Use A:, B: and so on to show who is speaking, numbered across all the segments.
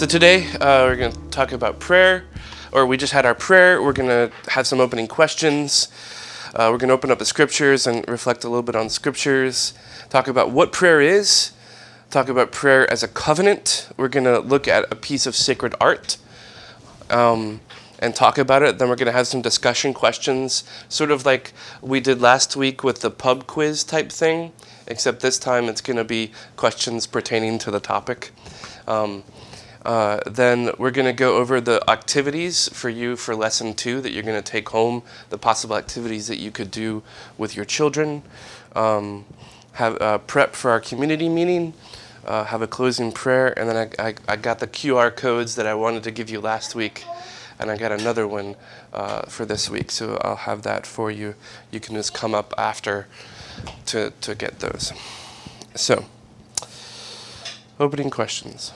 A: So today uh, we're going to talk about prayer, or we just had our prayer. We're going to have some opening questions. Uh, we're going to open up the scriptures and reflect a little bit on scriptures. Talk about what prayer is. Talk about prayer as a covenant. We're going to look at a piece of sacred art. Um, and talk about it. Then we're going to have some discussion questions, sort of like we did last week with the pub quiz type thing, except this time it's going to be questions pertaining to the topic. Um, uh, then we're going to go over the activities for you for lesson two that you're going to take home, the possible activities that you could do with your children. Um, have uh, prep for our community meeting. Uh, have a closing prayer, and then I, I, I got the QR codes that I wanted to give you last week and I got another one uh, for this week. So I'll have that for you. You can just come up after to, to get those. So, opening questions.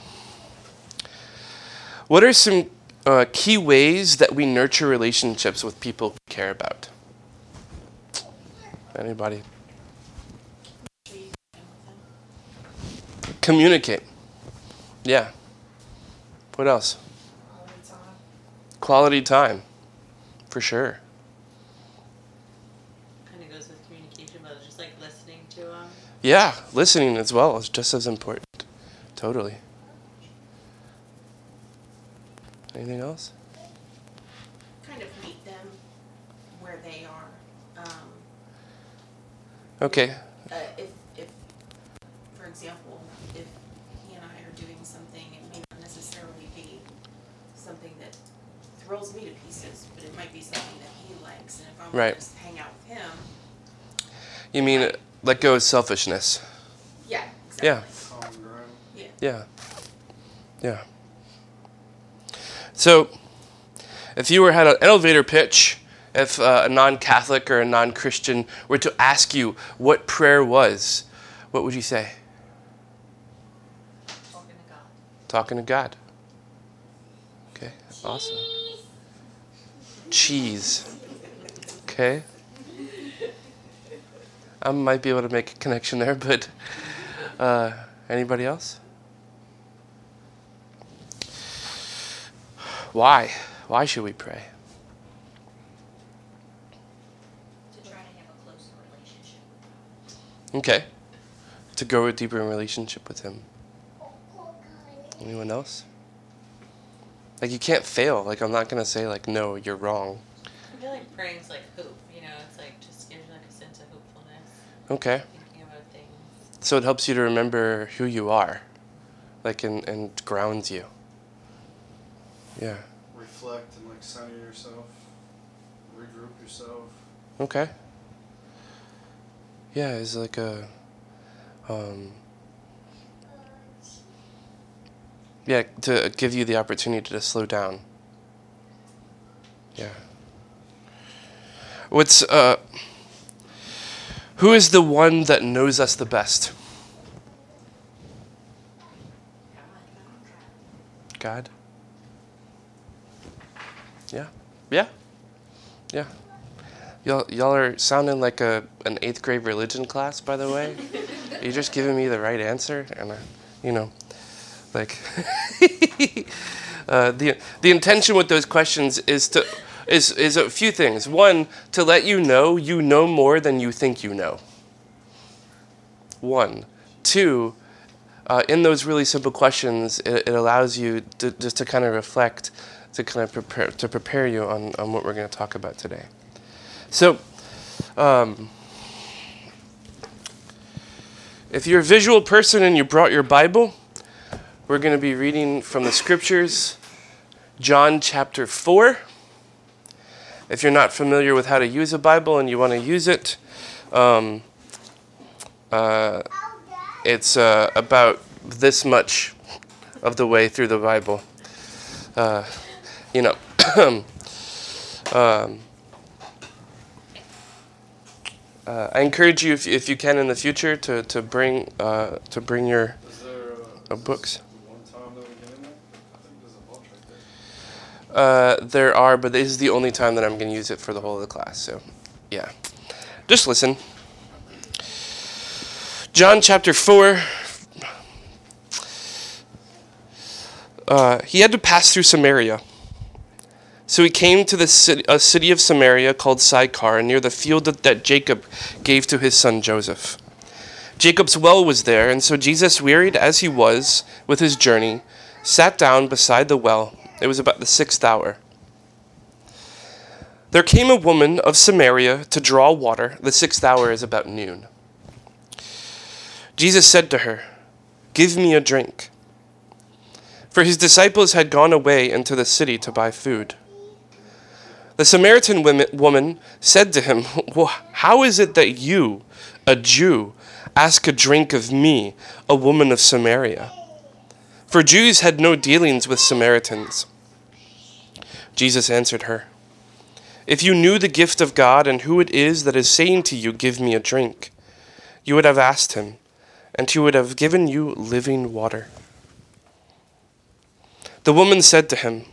A: What are some uh, key ways that we nurture relationships with people we care about? Anybody? Communicate. Yeah. What else? quality time for sure
B: kind of goes with communication but just like listening to them
A: yeah listening as well is just as important totally anything else
C: kind of meet them where they are. Um,
A: okay
C: uh, if, if, for example, if he and I are doing something, it may not necessarily be something that thrills me to pieces, but it might be something that he likes, and if I want
A: Right.
C: to just hang out with him,
A: you mean let go of selfishness
C: yeah, exactly.
A: Yeah.
D: Common ground.
C: Yeah.
A: yeah yeah so if you were had an elevator pitch if uh, a non-catholic or a non-christian were to ask you what prayer was what would you say?
B: Talking to god.
A: Talking to god. Okay awesome. Cheese. Okay. I might be able to make a connection there but uh, anybody else why? Why should we pray?
E: To try to have a closer relationship.
A: okay. To grow a deeper in relationship with him. Anyone else? Like you can't fail. Like i'm not gonna say like no you're wrong.
B: I feel like praying's like hope you know? It's like just gives you like a sense of hopefulness.
A: Okay.
B: Thinking about things.
A: So it helps you to remember who you are, like, and, and grounds you. Yeah.
D: Reflect and like center yourself. Regroup yourself.
A: Okay. Yeah, it's like a, um, yeah, to give you the opportunity to slow down. Yeah. What's, uh, who is the one that knows us the best? God. Yeah. Yeah. Yeah. Y'all, y'all are sounding like a an eighth grade religion class, by the way. You're just giving me the right answer, and uh, you know, like uh, the the intention with those questions is to is is a few things. One, to let you know you know more than you think you know. One, two, uh, in those really simple questions, it, it allows you to, just to kind of reflect, to kind of prepare to prepare you on, on what we're going to talk about today. So, um, if you're a visual person and you brought your Bible, we're going to be reading from the scriptures, John chapter 4. If you're not familiar with how to use a Bible and you want to use it, um, uh, it's uh, about this much of the way through the Bible. Uh, you know, um, uh, I encourage you, if, if you can in the future, to, to bring uh, to bring your
D: uh,
A: uh, books.
D: one time that we get in there? I think there's a bunch right there.
A: Uh, there are, but this is the only time that I'm going to use it for the whole of the class. So, yeah. Just listen. John chapter 4. uh, he had to pass through Samaria. So he came to the city, a city of Samaria called Sychar, near the field that, that Jacob gave to his son Joseph. Jacob's well was there, and so Jesus, wearied as he was with his journey, sat down beside the well. It was about the sixth hour. There came a woman of Samaria to draw water. The sixth hour is about noon. Jesus said to her, Give me a drink. For his disciples had gone away into the city to buy food. The Samaritan woman said to him, How is it that you, a Jew, ask a drink of me, a woman of Samaria? For Jews had no dealings with Samaritans. Jesus answered her, If you knew the gift of God and who it is that is saying to you, Give me a drink, you would have asked him, and he would have given you living water. The woman said to him,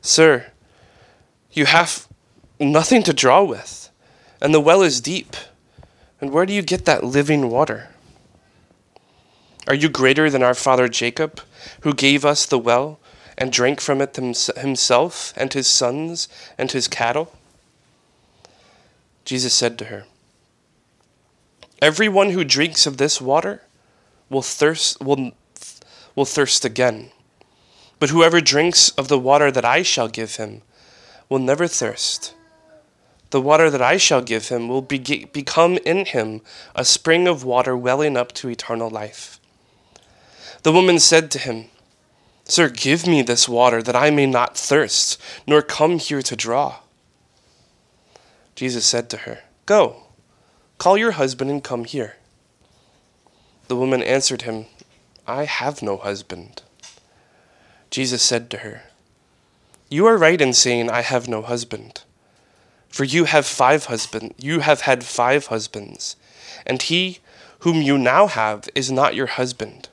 A: Sir, you have nothing to draw with, and the well is deep. And where do you get that living water? Are you greater than our father Jacob, who gave us the well and drank from it himself and his sons and his cattle? Jesus said to her, Everyone who drinks of this water will thirst will, will thirst again. But whoever drinks of the water that I shall give him will never thirst. The water that I shall give him will be, become in him a spring of water welling up to eternal life. The woman said to him, Sir, give me this water that I may not thirst, nor come here to draw. Jesus said to her, Go, call your husband and come here. The woman answered him, I have no husband. Jesus said to her, You are right in saying, I have no husband. For you have five husbands, you have had five husbands, and he whom you now have is not your husband.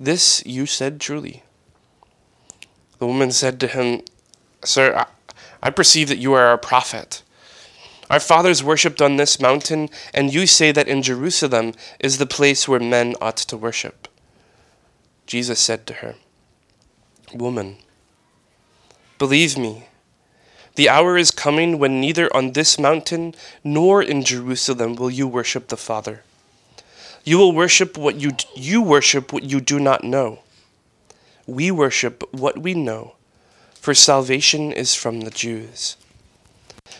A: This you said truly. The woman said to him, Sir, I, I perceive that you are a prophet. Our fathers worshipped on this mountain, and you say that in Jerusalem is the place where men ought to worship. Jesus said to her, Woman, believe me, the hour is coming when neither on this mountain nor in Jerusalem will you worship the Father. You will worship what you you worship what you do not know. We worship what we know, for salvation is from the Jews.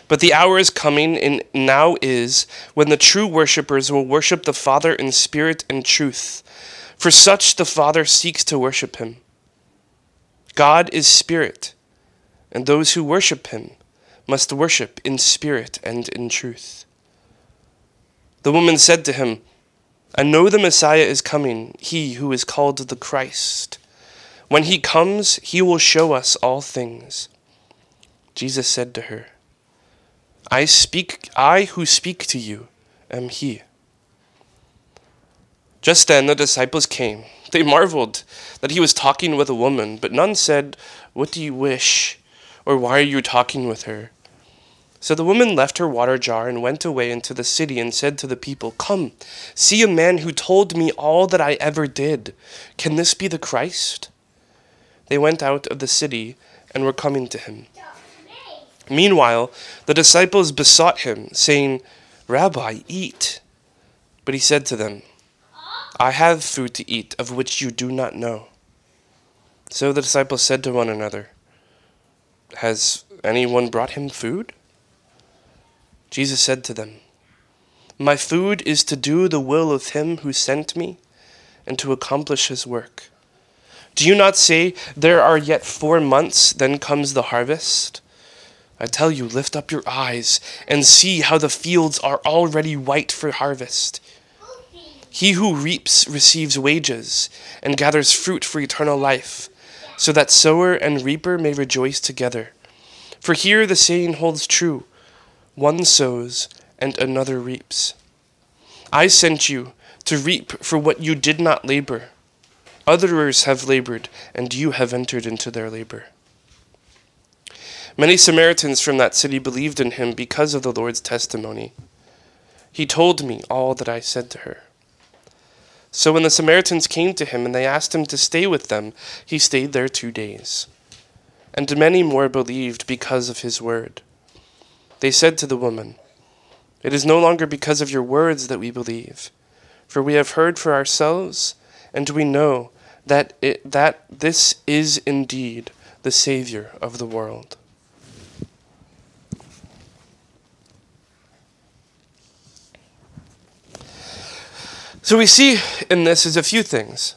A: But the hour is coming, and now is, when the true worshippers will worship the Father in spirit and truth. For such the Father seeks to worship him. God is spirit, and those who worship him must worship in spirit and in truth. The woman said to him, I know the Messiah is coming, he who is called the Christ. When he comes, he will show us all things. Jesus said to her, I speak I who speak to you am he. Just then the disciples came. They marveled that he was talking with a woman, but none said, What do you wish? Or Why are you talking with her? So the woman left her water jar and went away into the city and said to the people, Come, see a man who told me all that I ever did. Can this be the Christ? They went out of the city and were coming to him. Meanwhile, the disciples besought him, saying, Rabbi, eat. But he said to them, I have food to eat of which you do not know. So the disciples said to one another, Has anyone brought him food? Jesus said to them, My food is to do the will of him who sent me and to accomplish his work. Do you not say, There are yet four months, then comes the harvest? I tell you, lift up your eyes and see how the fields are already white for harvest. He who reaps receives wages and gathers fruit for eternal life, so that sower and reaper may rejoice together. For here the saying holds true one sows and another reaps. I sent you to reap for what you did not labor. Others have labored, and you have entered into their labor. Many Samaritans from that city believed in him because of the Lord's testimony. He told me all that I said to her. So when the Samaritans came to him and they asked him to stay with them, he stayed there two days. And many more believed because of his word. They said to the woman, It is no longer because of your words that we believe, for we have heard for ourselves, and we know that, it, that this is indeed the Savior of the world. So we see in this is a few things.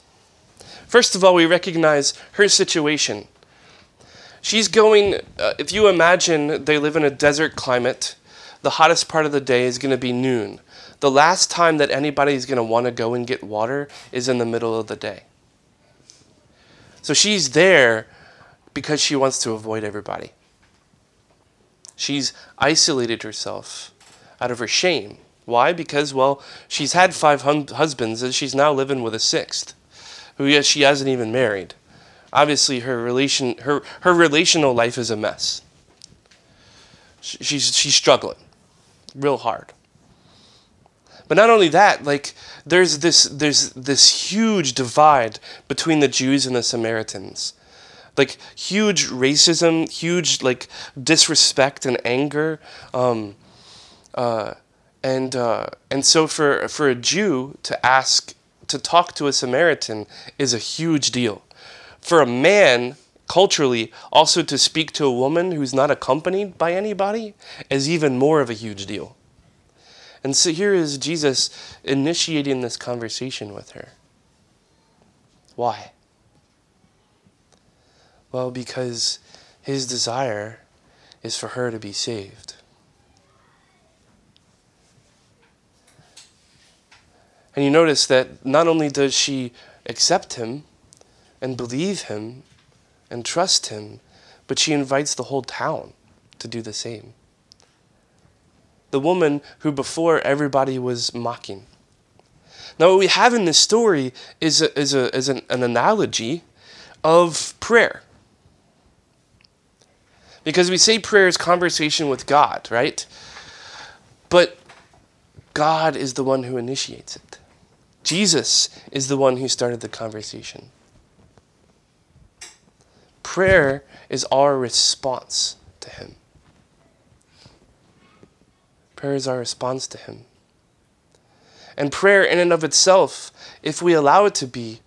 A: First of all, we recognize her situation. She's going, uh, if you imagine they live in a desert climate, the hottest part of the day is going to be noon. The last time that anybody is going to want to go and get water is in the middle of the day. So she's there because she wants to avoid everybody. She's isolated herself out of her shame. Why? Because, well, she's had five hun- husbands and she's now living with a sixth, who she hasn't even married. Obviously, her, relation, her, her relational life is a mess. She's, she's struggling real hard. But not only that, like there's this there's this huge divide between the Jews and the Samaritans. Like huge racism, huge like disrespect and anger. Um, uh, and uh, and so for for a Jew to ask to talk to a Samaritan is a huge deal. For a man culturally also to speak to a woman who's not accompanied by anybody is even more of a huge deal. And so here is Jesus initiating this conversation with her. Why? Well, because his desire is for her to be saved. And you notice that not only does she accept him and believe him and trust him, but she invites the whole town to do the same. The woman who before everybody was mocking. Now, what we have in this story is, a, is, a, is an, an analogy of prayer. Because we say prayer is conversation with God, right? But God is the one who initiates it. Jesus is the one who started the conversation. Prayer is our response to Him. Prayer is our response to Him. And prayer, in and of itself, if we allow it to be,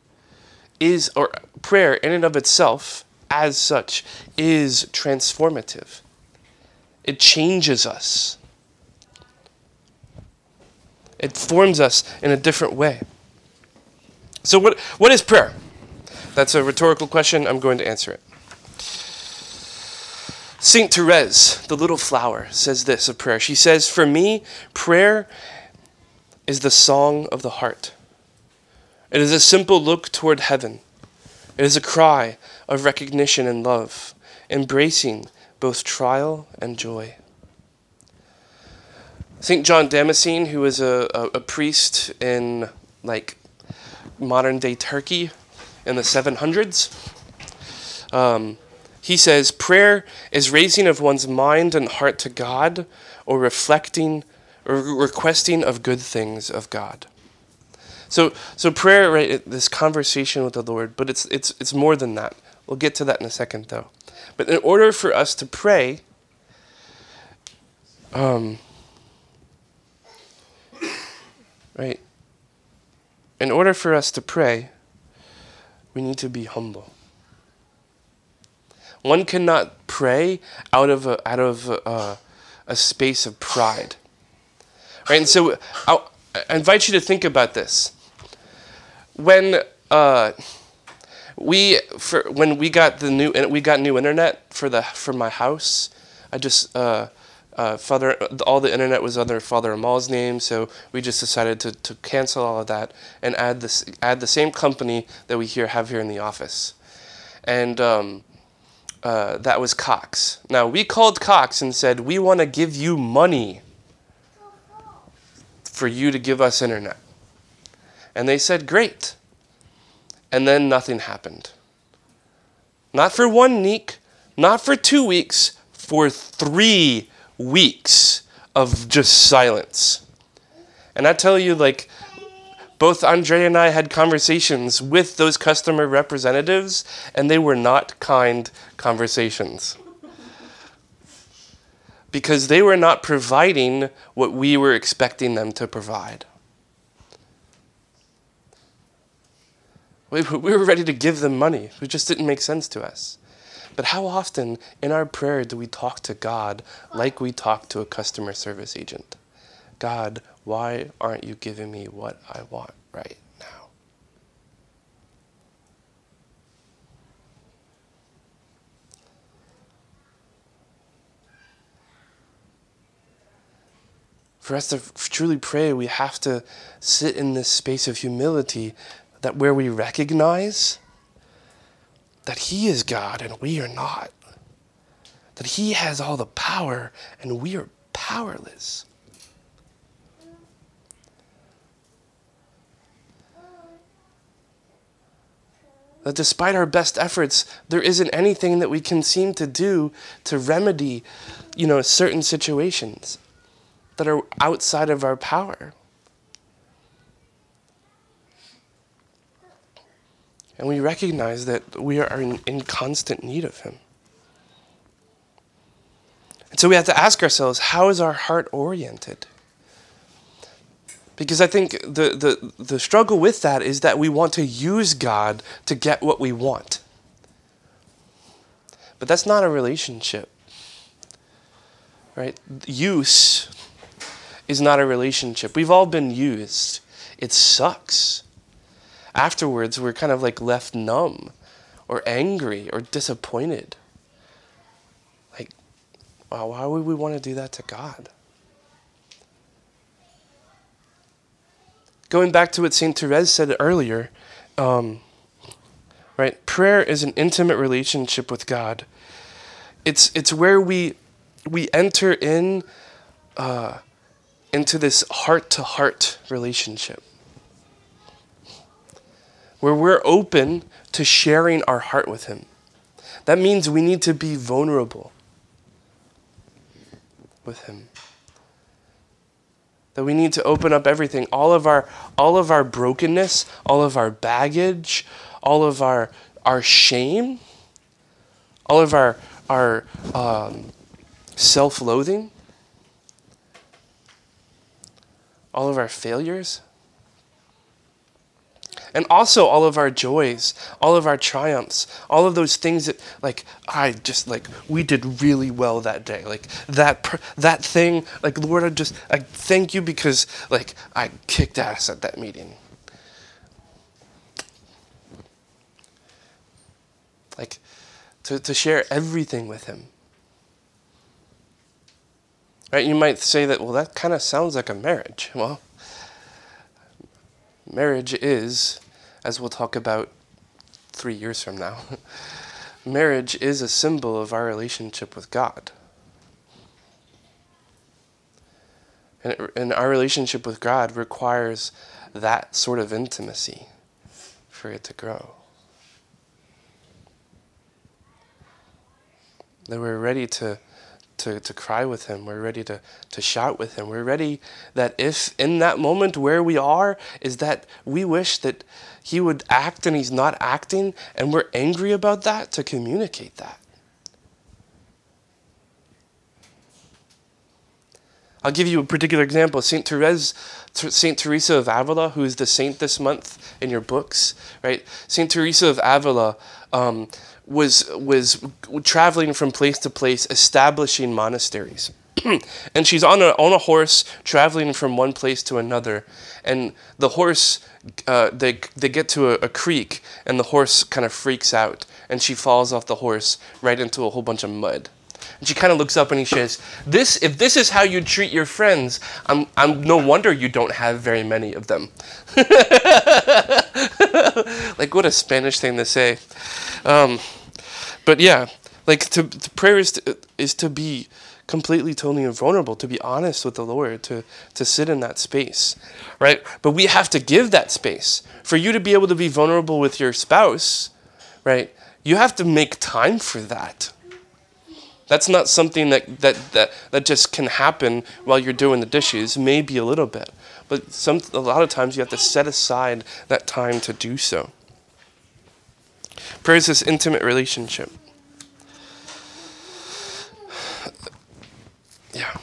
A: is, or prayer in and of itself, as such, is transformative. It changes us, it forms us in a different way. So, what, what is prayer? That's a rhetorical question. I'm going to answer it. Saint Therese, the little flower, says this of prayer. She says, For me, prayer is the song of the heart. It is a simple look toward heaven. It is a cry of recognition and love, embracing both trial and joy. St. John Damascene, who was a, a, a priest in like modern day Turkey in the 700s, um, he says, Prayer is raising of one's mind and heart to God or reflecting or requesting of good things of God. So, so prayer, right? This conversation with the Lord, but it's it's it's more than that. We'll get to that in a second, though. But in order for us to pray, um, right? In order for us to pray, we need to be humble. One cannot pray out of a, out of a, a space of pride, right? And so I'll, I invite you to think about this. When uh, we for when we got the new we got new internet for the for my house, I just uh, uh, father all the internet was under Father Amal's name, so we just decided to, to cancel all of that and add this add the same company that we here have here in the office, and. Um, uh, that was Cox. Now, we called Cox and said, We want to give you money for you to give us internet. And they said, Great. And then nothing happened. Not for one week, not for two weeks, for three weeks of just silence. And I tell you, like, Both Andre and I had conversations with those customer representatives, and they were not kind conversations. Because they were not providing what we were expecting them to provide. We, we were ready to give them money, it just didn't make sense to us. But how often in our prayer do we talk to God like we talk to a customer service agent? God, why aren't you giving me what I want right now? For us to truly pray, we have to sit in this space of humility that where we recognize that He is God and we are not. That He has all the power and we are powerless. That despite our best efforts, there isn't anything that we can seem to do to remedy, you know, certain situations that are outside of our power. And we recognize that we are in, in constant need of Him. And so we have to ask ourselves how is our heart oriented? Because I think the, the, the struggle with that is that we want to use God to get what we want. But that's not a relationship. Right? Use is not a relationship. We've all been used. It sucks. Afterwards, we're kind of like left numb or angry or disappointed. Like, wow, why would we want to do that to God? Going back to what St. Therese said earlier, um, right? Prayer is an intimate relationship with God. It's, it's where we, we enter in uh, into this heart to heart relationship where we're open to sharing our heart with Him. That means we need to be vulnerable with Him. That we need to open up everything, all of our all of our brokenness, all of our baggage, all of our our shame, all of our our um, self-loathing, all of our failures and also all of our joys, all of our triumphs, all of those things that like I just like we did really well that day. Like that that thing, like Lord, I just I thank you because like I kicked ass at that meeting. Like to, to share everything with him. Right? You might say that, well, that kind of sounds like a marriage. Well, marriage is as we'll talk about three years from now, marriage is a symbol of our relationship with God. And, it, and our relationship with God requires that sort of intimacy for it to grow. That we're ready to to, to cry with him. We're ready to, to shout with him. We're ready that if in that moment where we are is that we wish that he would act and he's not acting, and we're angry about that, to communicate that. I'll give you a particular example. Saint Therese, Saint Teresa of Avila, who is the saint this month in your books, right? Saint Teresa of Avila um, was was traveling from place to place, establishing monasteries. and she's on a on a horse traveling from one place to another, and the horse uh, they they get to a, a creek, and the horse kind of freaks out, and she falls off the horse right into a whole bunch of mud. And she kind of looks up and he says, "This, if this is how you treat your friends, I'm, I'm no wonder you don't have very many of them." like what a Spanish thing to say. Um, but yeah, like to, to prayer is to, is to be completely, totally vulnerable, to be honest with the Lord, to to sit in that space, right? But we have to give that space for you to be able to be vulnerable with your spouse, right? You have to make time for that. That's not something that, that, that, that just can happen while you're doing the dishes, maybe a little bit. But some a lot of times you have to set aside that time to do so. Prayer is this intimate relationship. Yeah.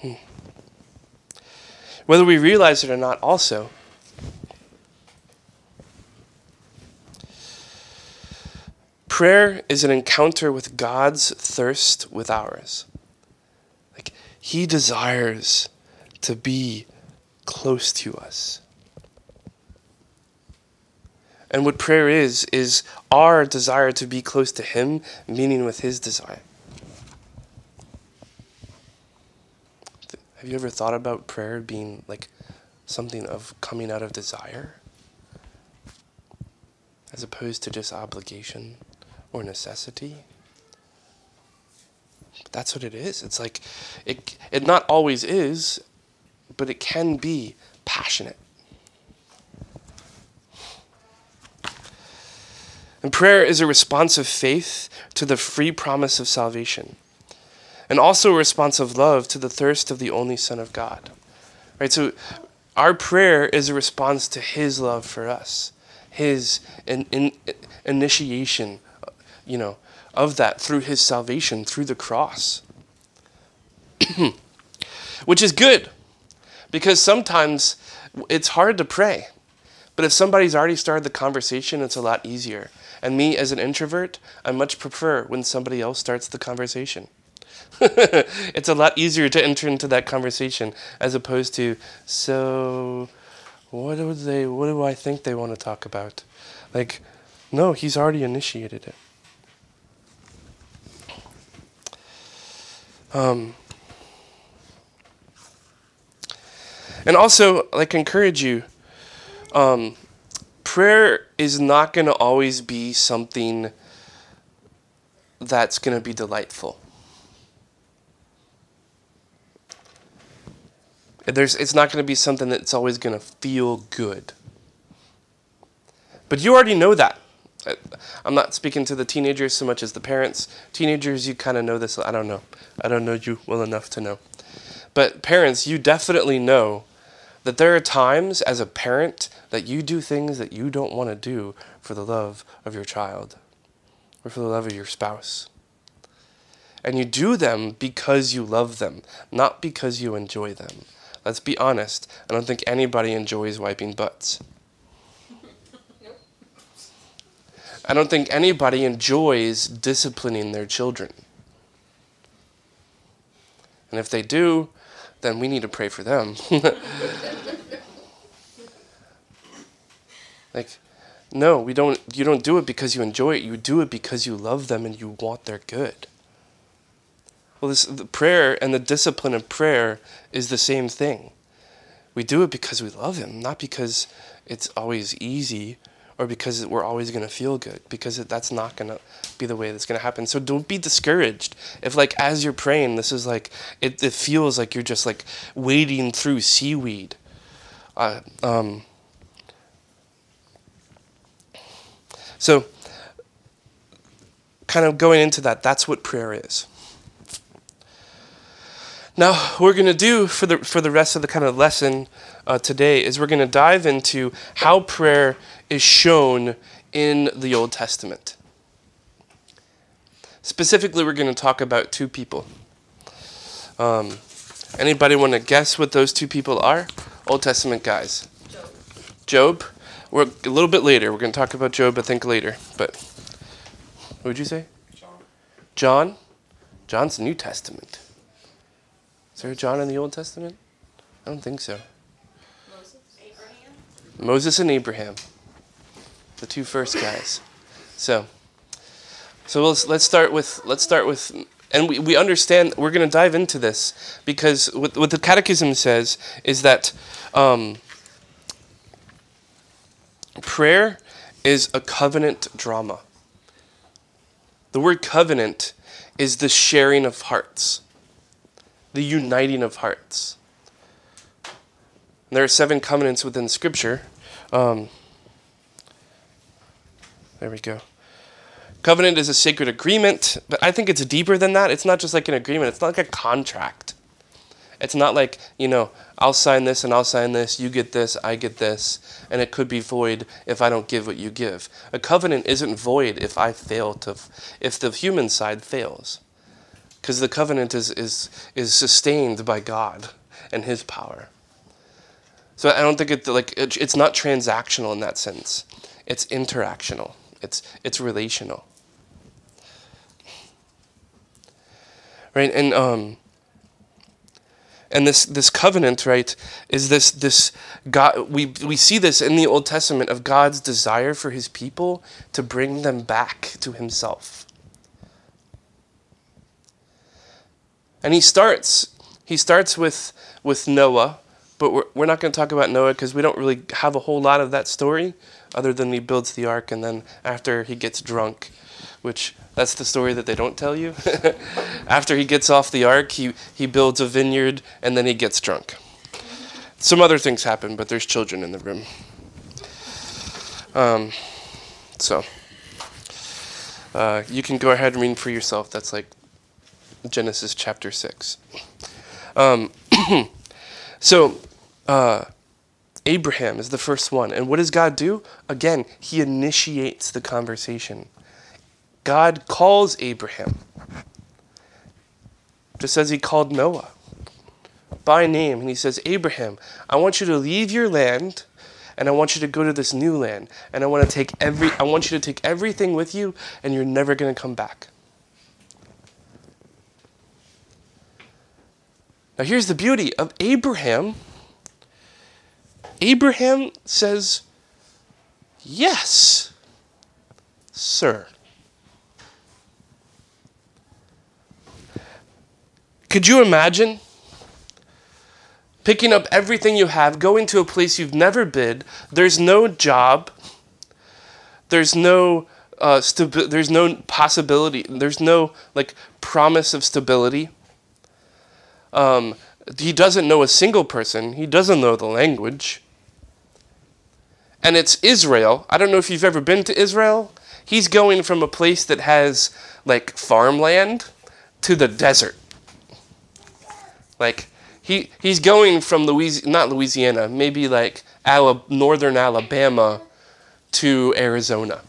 A: Hmm. Whether we realize it or not, also, prayer is an encounter with God's thirst with ours. Like, He desires to be close to us. And what prayer is, is our desire to be close to Him, meaning with His desire. Have you ever thought about prayer being like something of coming out of desire? As opposed to just obligation or necessity? That's what it is. It's like it it not always is, but it can be passionate. And prayer is a response of faith to the free promise of salvation and also a response of love to the thirst of the only Son of God. Right? So our prayer is a response to His love for us, His in, in, initiation, you know, of that through His salvation, through the cross. Which is good, because sometimes it's hard to pray. But if somebody's already started the conversation, it's a lot easier. And me, as an introvert, I much prefer when somebody else starts the conversation. it's a lot easier to enter into that conversation as opposed to so what do they what do I think they want to talk about? Like no, he's already initiated it. Um and also like encourage you um prayer is not going to always be something that's going to be delightful. There's, it's not going to be something that's always going to feel good. But you already know that. Uh, I'm not speaking to the teenagers so much as the parents. Teenagers, you kind of know this. I don't know. I don't know you well enough to know. But parents, you definitely know that there are times as a parent that you do things that you don't want to do for the love of your child or for the love of your spouse. And you do them because you love them, not because you enjoy them. Let's be honest. I don't think anybody enjoys wiping butts. I don't think anybody enjoys disciplining their children. And if they do, then we need to pray for them. like no, we don't you don't do it because you enjoy it. You do it because you love them and you want their good. Well, this the prayer and the discipline of prayer is the same thing. We do it because we love him, not because it's always easy or because we're always going to feel good because that's not going to be the way that's going to happen. So don't be discouraged. If like as you're praying this is like it, it feels like you're just like wading through seaweed. Uh, um, so kind of going into that that's what prayer is now what we're going to do for the for the rest of the kind of lesson uh, today is we're going to dive into how prayer is shown in the Old Testament. Specifically, we're going to talk about two people. Um, anybody want to guess what those two people are? Old Testament guys.
B: Job.
A: Job. We're a little bit later. We're going to talk about Job, I think, later. But what would you say?
D: John.
A: John. John's New Testament. Is there a John in the Old Testament? I don't think so.
B: Moses.
C: Abraham?
A: Moses and Abraham, the two first guys. So, so let's let's start with let's start with, and we, we understand we're going to dive into this because what what the Catechism says is that um, prayer is a covenant drama. The word covenant is the sharing of hearts, the uniting of hearts. There are seven covenants within Scripture. Um, there we go. Covenant is a sacred agreement, but I think it's deeper than that. It's not just like an agreement, it's not like a contract. It's not like, you know, I'll sign this and I'll sign this, you get this, I get this, and it could be void if I don't give what you give. A covenant isn't void if I fail to, if the human side fails. Because the covenant is, is, is sustained by God and His power. So I don't think it like it, it's not transactional in that sense. It's interactional. It's it's relational. Right? And um and this this covenant, right, is this this God we we see this in the Old Testament of God's desire for his people to bring them back to himself. And he starts he starts with with Noah but we're, we're not going to talk about Noah because we don't really have a whole lot of that story other than he builds the ark and then after he gets drunk, which that's the story that they don't tell you. after he gets off the ark, he, he builds a vineyard and then he gets drunk. Some other things happen, but there's children in the room. Um, so, uh, you can go ahead and read for yourself. That's like Genesis chapter 6. Um, so, uh, Abraham is the first one. And what does God do? Again, he initiates the conversation. God calls Abraham, just as he called Noah by name. And he says, Abraham, I want you to leave your land and I want you to go to this new land. And I want to take every I want you to take everything with you and you're never going to come back. Now here's the beauty of Abraham Abraham says, Yes, sir. Could you imagine picking up everything you have, going to a place you've never been? There's no job. There's no uh, stabi- There's no possibility. There's no like promise of stability. Um, he doesn't know a single person. He doesn't know the language and it's Israel. I don't know if you've ever been to Israel. He's going from a place that has like farmland to the desert. Like he he's going from Louisiana, not Louisiana, maybe like Ala- northern Alabama to Arizona.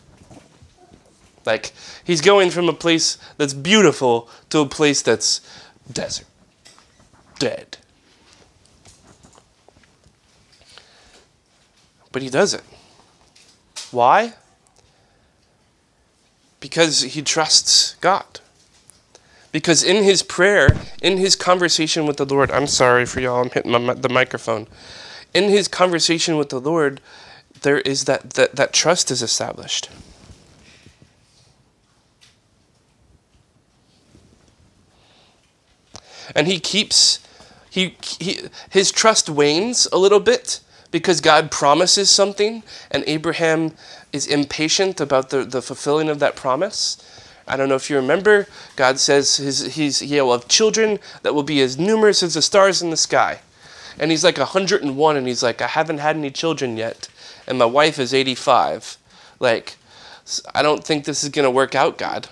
A: Like he's going from a place that's beautiful to a place that's desert. Dead. But he doesn't. Why? Because he trusts God. Because in his prayer, in his conversation with the Lord, I'm sorry for y'all, I'm hitting my, the microphone. In his conversation with the Lord, there is that, that, that trust is established. And he keeps, he, he, his trust wanes a little bit because God promises something and Abraham is impatient about the, the fulfilling of that promise. I don't know if you remember, God says his, he's, he will have children that will be as numerous as the stars in the sky. And he's like 101 and he's like, I haven't had any children yet. And my wife is 85. Like, I don't think this is going to work out, God.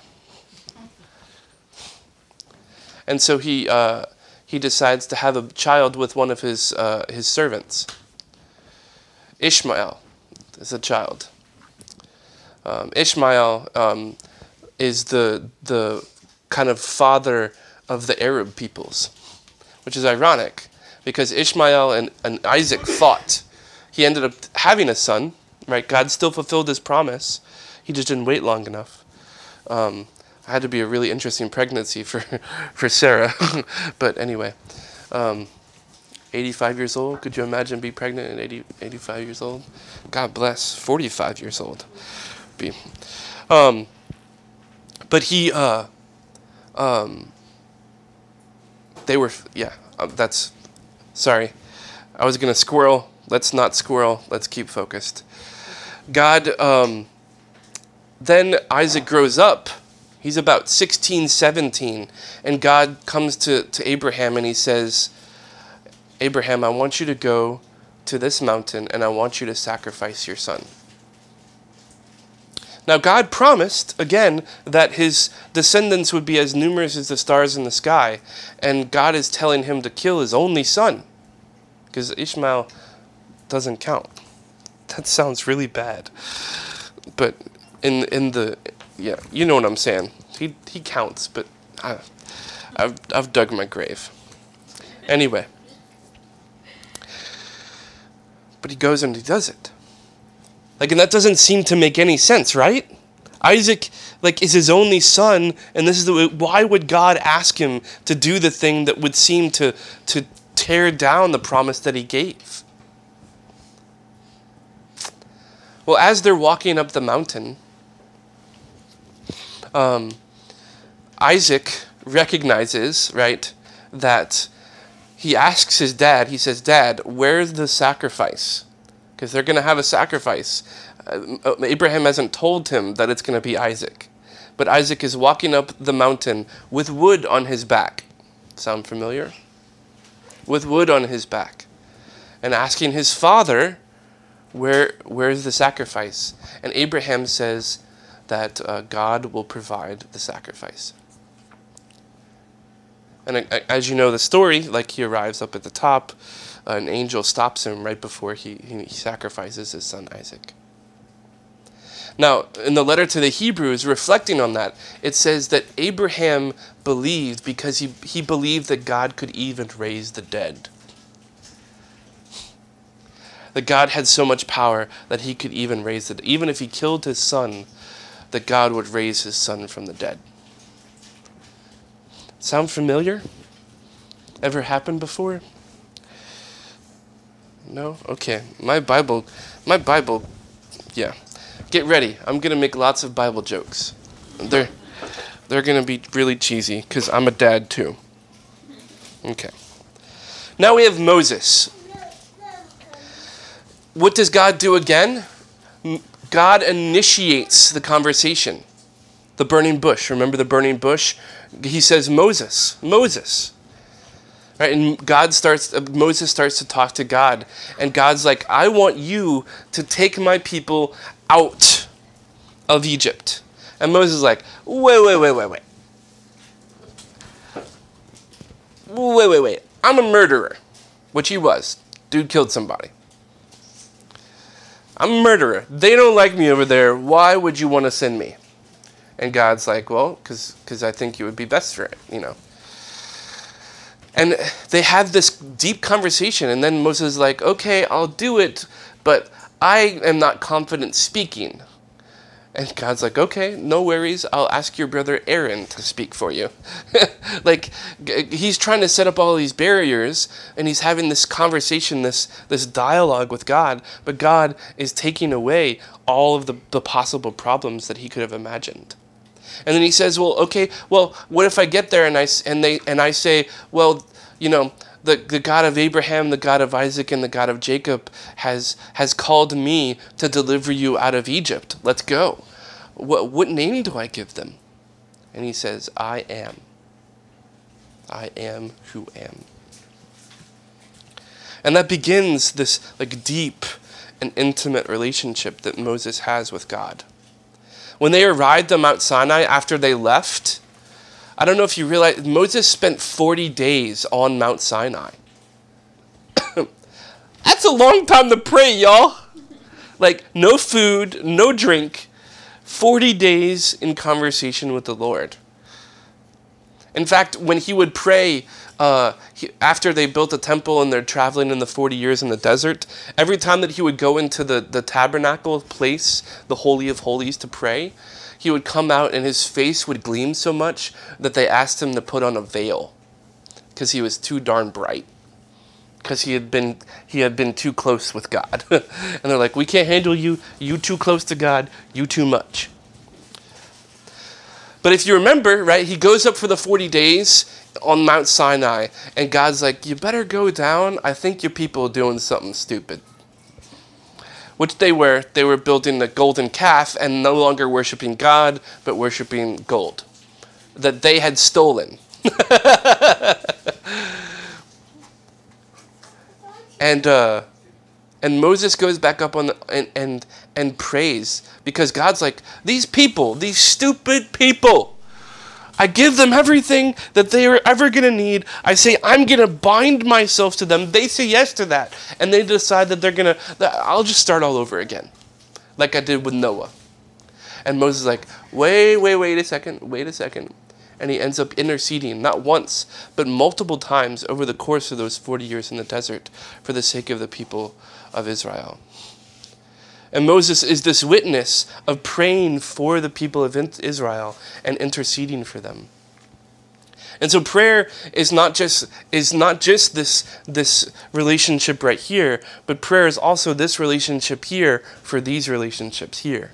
A: And so he, uh, he decides to have a child with one of his, uh, his servants. Ishmael is a child. Um, Ishmael um, is the the kind of father of the Arab peoples, which is ironic because Ishmael and, and Isaac fought. He ended up having a son, right? God still fulfilled his promise. He just didn't wait long enough. Um, had to be a really interesting pregnancy for, for Sarah. but anyway, um, 85 years old. Could you imagine be pregnant at 80, 85 years old? God bless. 45 years old. Be. Um, but he, uh, um, they were, yeah, uh, that's, sorry. I was going to squirrel. Let's not squirrel. Let's keep focused. God, um, then Isaac grows up. He's about 16, 17. And God comes to, to Abraham and he says, Abraham, I want you to go to this mountain and I want you to sacrifice your son. Now, God promised, again, that his descendants would be as numerous as the stars in the sky. And God is telling him to kill his only son. Because Ishmael doesn't count. That sounds really bad. But in, in the, yeah, you know what I'm saying. He, he counts, but I, I've, I've dug my grave. Anyway. But he goes and he does it. Like, and that doesn't seem to make any sense, right? Isaac, like, is his only son, and this is the way, why would God ask him to do the thing that would seem to to tear down the promise that he gave? Well, as they're walking up the mountain, um, Isaac recognizes, right, that he asks his dad, he says, Dad, where's the sacrifice? Because they're going to have a sacrifice. Uh, Abraham hasn't told him that it's going to be Isaac. But Isaac is walking up the mountain with wood on his back. Sound familiar? With wood on his back. And asking his father, where, where's the sacrifice? And Abraham says that uh, God will provide the sacrifice. And uh, as you know the story, like he arrives up at the top, uh, an angel stops him right before he, he sacrifices his son Isaac. Now, in the letter to the Hebrews, reflecting on that, it says that Abraham believed because he, he believed that God could even raise the dead. That God had so much power that he could even raise it. Even if he killed his son, that God would raise his son from the dead. Sound familiar? Ever happened before? No? Okay. My Bible, my Bible, yeah. Get ready. I'm going to make lots of Bible jokes. They're, they're going to be really cheesy because I'm a dad too. Okay. Now we have Moses. What does God do again? God initiates the conversation. The burning bush. Remember the burning bush? He says, Moses, Moses. Right? And God starts, uh, Moses starts to talk to God. And God's like, I want you to take my people out of Egypt. And Moses is like, wait, wait, wait, wait, wait. Wait, wait, wait. I'm a murderer, which he was. Dude killed somebody. I'm a murderer. They don't like me over there. Why would you want to send me? And God's like, well, because I think you would be best for it, you know. And they have this deep conversation, and then Moses is like, okay, I'll do it, but I am not confident speaking. And God's like, okay, no worries. I'll ask your brother Aaron to speak for you. like, he's trying to set up all these barriers and he's having this conversation, this, this dialogue with God, but God is taking away all of the, the possible problems that he could have imagined. And then he says, well, okay, well, what if I get there and I, and they, and I say, well, you know, the, the God of Abraham, the God of Isaac, and the God of Jacob has, has called me to deliver you out of Egypt. Let's go. What, what name do I give them? And he says, I am. I am who am. And that begins this like deep and intimate relationship that Moses has with God. When they arrived on Mount Sinai after they left, I don't know if you realize, Moses spent 40 days on Mount Sinai. That's a long time to pray, y'all. Like, no food, no drink, 40 days in conversation with the Lord. In fact, when he would pray uh, he, after they built the temple and they're traveling in the 40 years in the desert, every time that he would go into the, the tabernacle place, the Holy of Holies, to pray, he would come out and his face would gleam so much that they asked him to put on a veil because he was too darn bright because he had been he had been too close with God. and they're like, "We can't handle you. You too close to God. You too much." But if you remember, right, he goes up for the 40 days on Mount Sinai, and God's like, You better go down. I think your people are doing something stupid. Which they were. They were building the golden calf and no longer worshiping God, but worshiping gold that they had stolen. and uh, And Moses goes back up on the and and and prays because God's like these people, these stupid people. I give them everything that they are ever going to need. I say I'm going to bind myself to them. They say yes to that, and they decide that they're going to I'll just start all over again. Like I did with Noah. And Moses is like, "Wait, wait, wait a second. Wait a second and he ends up interceding not once but multiple times over the course of those 40 years in the desert for the sake of the people of Israel. And Moses is this witness of praying for the people of Israel and interceding for them. And so prayer is not just is not just this this relationship right here, but prayer is also this relationship here for these relationships here.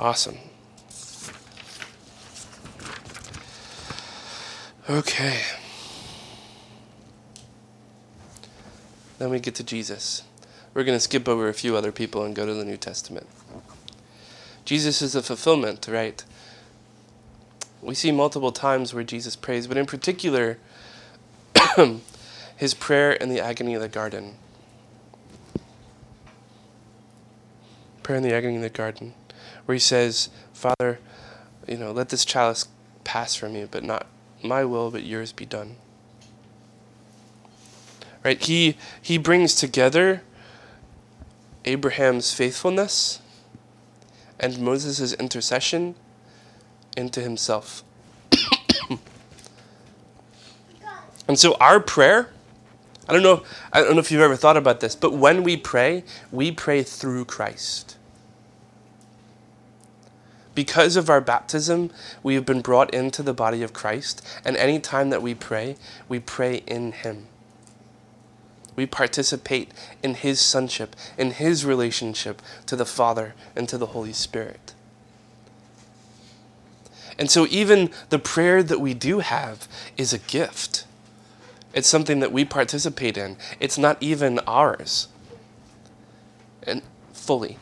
A: Awesome. Okay. Then we get to Jesus. We're going to skip over a few other people and go to the New Testament. Jesus is the fulfillment, right? We see multiple times where Jesus prays, but in particular, his prayer in the agony of the garden. Prayer in the agony of the garden where he says, Father, you know, let this chalice pass from you, but not my will, but yours be done. Right? He he brings together Abraham's faithfulness and Moses' intercession into himself. and so our prayer, I don't know I don't know if you've ever thought about this, but when we pray, we pray through Christ. Because of our baptism, we have been brought into the body of Christ, and any time that we pray, we pray in Him. We participate in His sonship, in His relationship to the Father and to the Holy Spirit. And so, even the prayer that we do have is a gift. It's something that we participate in. It's not even ours. And fully.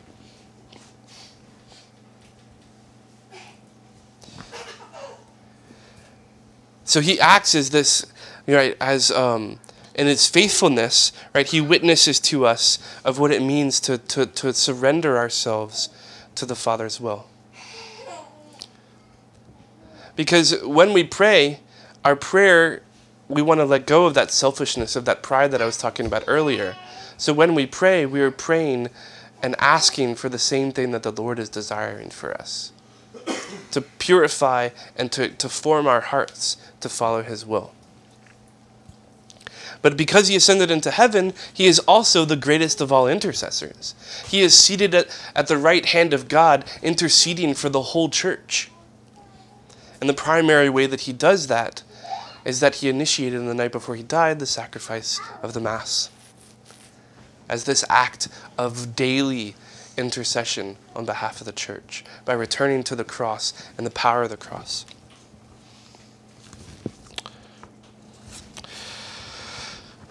A: So he acts as this, right, as um, in his faithfulness, right, he witnesses to us of what it means to, to, to surrender ourselves to the Father's will. Because when we pray, our prayer, we want to let go of that selfishness, of that pride that I was talking about earlier. So when we pray, we are praying and asking for the same thing that the Lord is desiring for us to purify and to, to form our hearts to follow his will. But because he ascended into heaven, he is also the greatest of all intercessors. He is seated at, at the right hand of God, interceding for the whole church. And the primary way that he does that is that he initiated in the night before he died the sacrifice of the Mass. As this act of daily intercession on behalf of the church by returning to the cross and the power of the cross.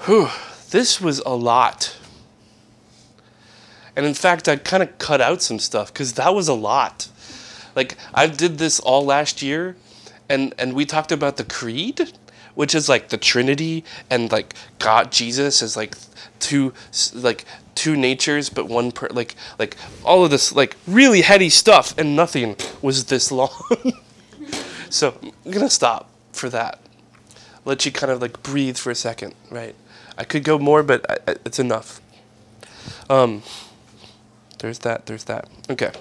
A: Whew, this was a lot. And in fact, I kind of cut out some stuff because that was a lot. Like, I did this all last year, and, and we talked about the creed, which is like the Trinity, and like God, Jesus is like two, like two natures, but one per like like all of this like really heady stuff, and nothing was this long. so I'm gonna stop for that. Let you kind of like breathe for a second, right? I could go more, but I, I, it's enough. Um, there's that. There's that. Okay.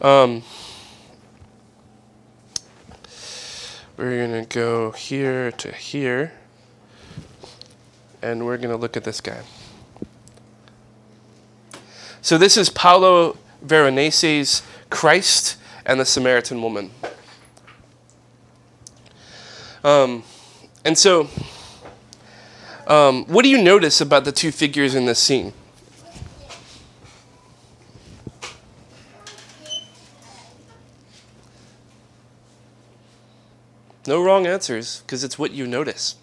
A: Um, we're gonna go here to here, and we're gonna look at this guy. So this is Paolo Veronese's Christ and the Samaritan woman. Um, and so, um, what do you notice about the two figures in this scene? No wrong answers, because it's what you notice.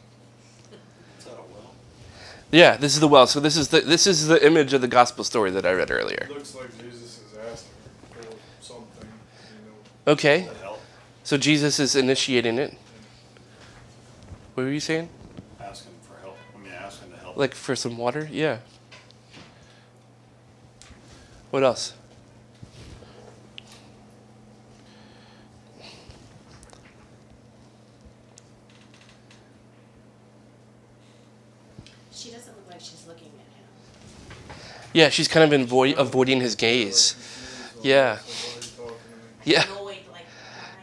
A: Yeah, this is the well. So this is the this is the image of the gospel story that I read earlier.
D: It looks like Jesus is asking for something, you know.
A: Okay. So Jesus is initiating it. What were you saying?
F: Asking for help. I mean, asking to help.
A: Like for some water? Yeah. What else?
C: She doesn't look like she's looking at him.
A: Yeah, she's kind of avoid, avoiding his gaze. Yeah. Yeah.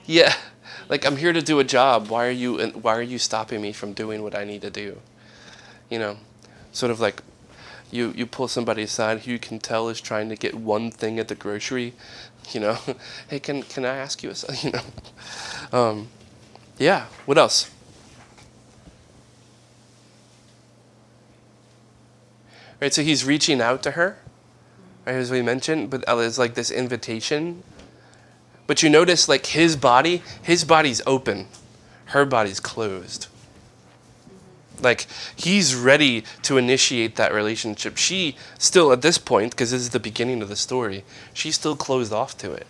A: Yeah. Like I'm here to do a job. Why are you why are you stopping me from doing what I need to do? You know, sort of like you you pull somebody aside who you can tell is trying to get one thing at the grocery, you know. hey, can can I ask you a you know? Um, yeah, what else? Right, so he's reaching out to her, right, as we mentioned, but it's like this invitation but you notice like his body, his body's open, her body's closed. Like he's ready to initiate that relationship. She still at this point, because this is the beginning of the story, she's still closed off to it.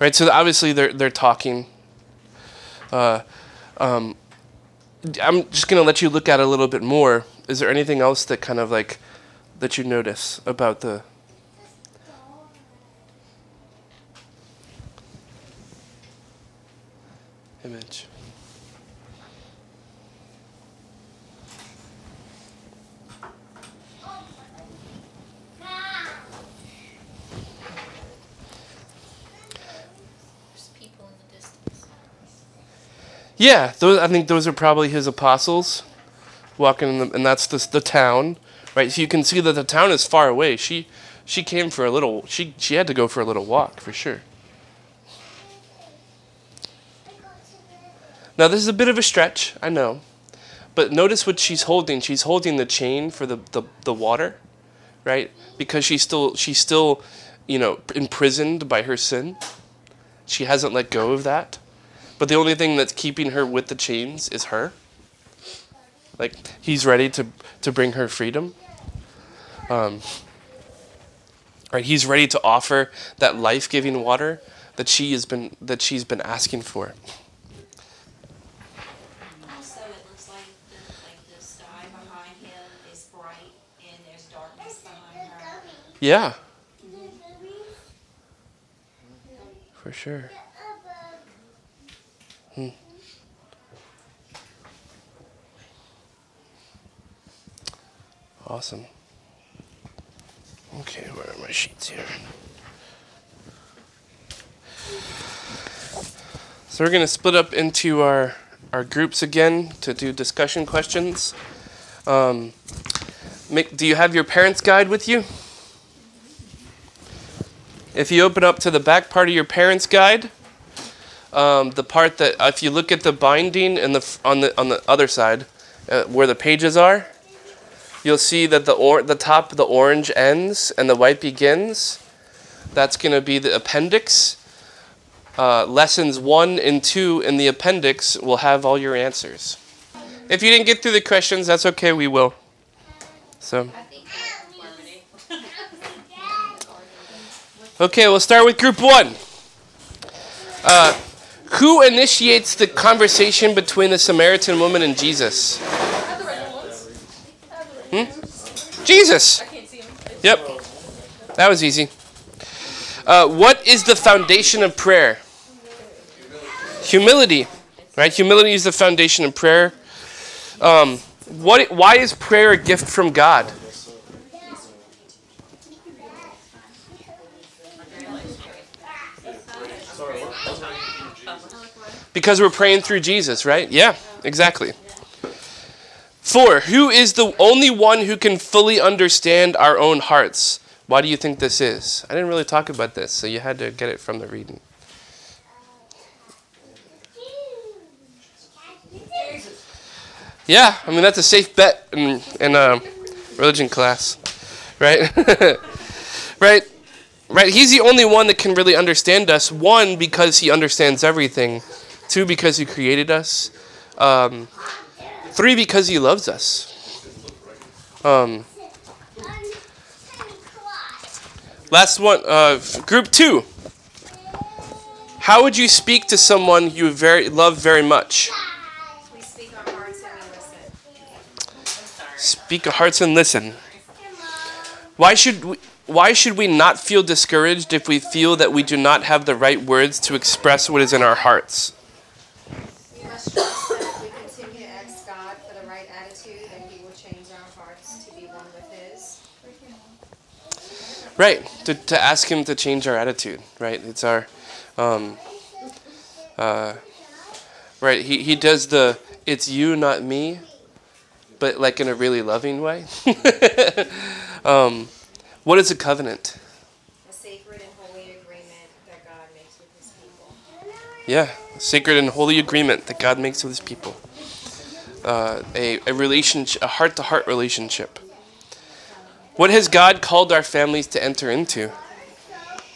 A: Right, so obviously they're they're talking. Uh, um, I'm just gonna let you look at it a little bit more. Is there anything else that kind of like that you notice about the Yeah, those I think those are probably his apostles walking in the, and that's the the town, right? So you can see that the town is far away. She she came for a little she she had to go for a little walk for sure. Now this is a bit of a stretch, I know. But notice what she's holding. She's holding the chain for the, the, the water, right? Because she's still she's still, you know, imprisoned by her sin. She hasn't let go of that. But the only thing that's keeping her with the chains is her. Like he's ready to to bring her freedom. Um, right, he's ready to offer that life-giving water that she has been that she's been asking for.
E: Also, it looks
A: Hmm. Awesome. Okay, where are my sheets here? So we're going to split up into our our groups again to do discussion questions. Um, make, do you have your parents' guide with you? If you open up to the back part of your parents' guide, um, the part that if you look at the binding and the on the on the other side, uh, where the pages are, you'll see that the or the top the orange ends and the white begins. That's going to be the appendix. Uh, lessons one and two in the appendix will have all your answers. If you didn't get through the questions, that's okay. We will. So. Okay, we'll start with group one. Uh, who initiates the conversation between the Samaritan woman and Jesus? Hmm? Jesus. Yep. That was easy. Uh, what is the foundation of prayer? Humility. Right? Humility is the foundation of prayer. Um, what, why is prayer a gift from God? Because we're praying through Jesus, right? Yeah, exactly. Four, who is the only one who can fully understand our own hearts? Why do you think this is? I didn't really talk about this, so you had to get it from the reading. Yeah, I mean that's a safe bet in in a religion class, right? right, right. He's the only one that can really understand us. One, because he understands everything. Two, because he created us. Um, three, because he loves us. Um, Last one, uh, group two. How would you speak to someone you very love very much?
G: We speak our hearts and we listen.
A: Speak our hearts and listen. Why should we, why should we not feel discouraged if we feel that we do not have the right words to express what is in our hearts?
G: Trust that if we continue to ask God for the right attitude, that He will change our hearts to be one with His.
A: Right, to, to ask Him to change our attitude, right? It's our, um, uh, right, he, he does the, it's you, not me, but like in a really loving way. um, what is a covenant?
G: A sacred and holy agreement that God makes with His people.
A: Yeah, sacred and holy agreement that God makes with His people. Uh, a a relationship, a heart to heart relationship. What has God called our families to enter into?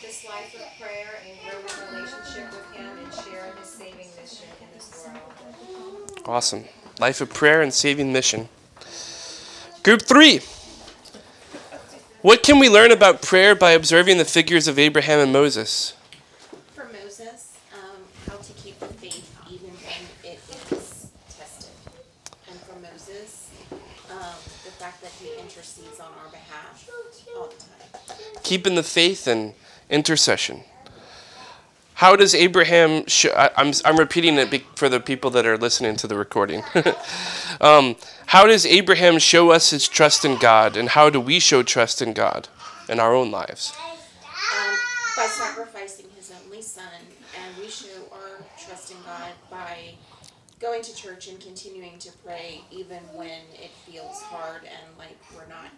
G: This life of prayer and relationship with Him and share His saving mission in this world.
A: Awesome. Life of prayer and saving mission. Group three. What can we learn about prayer by observing the figures of Abraham and Moses? Keeping the faith and intercession. How does Abraham? Sh- I, I'm I'm repeating it be- for the people that are listening to the recording. um, how does Abraham show us his trust in God, and how do we show trust in God in our own lives?
C: Um, by sacrificing his only son, and we show our trust in God by going to church and continuing to pray even when it feels hard and like we're not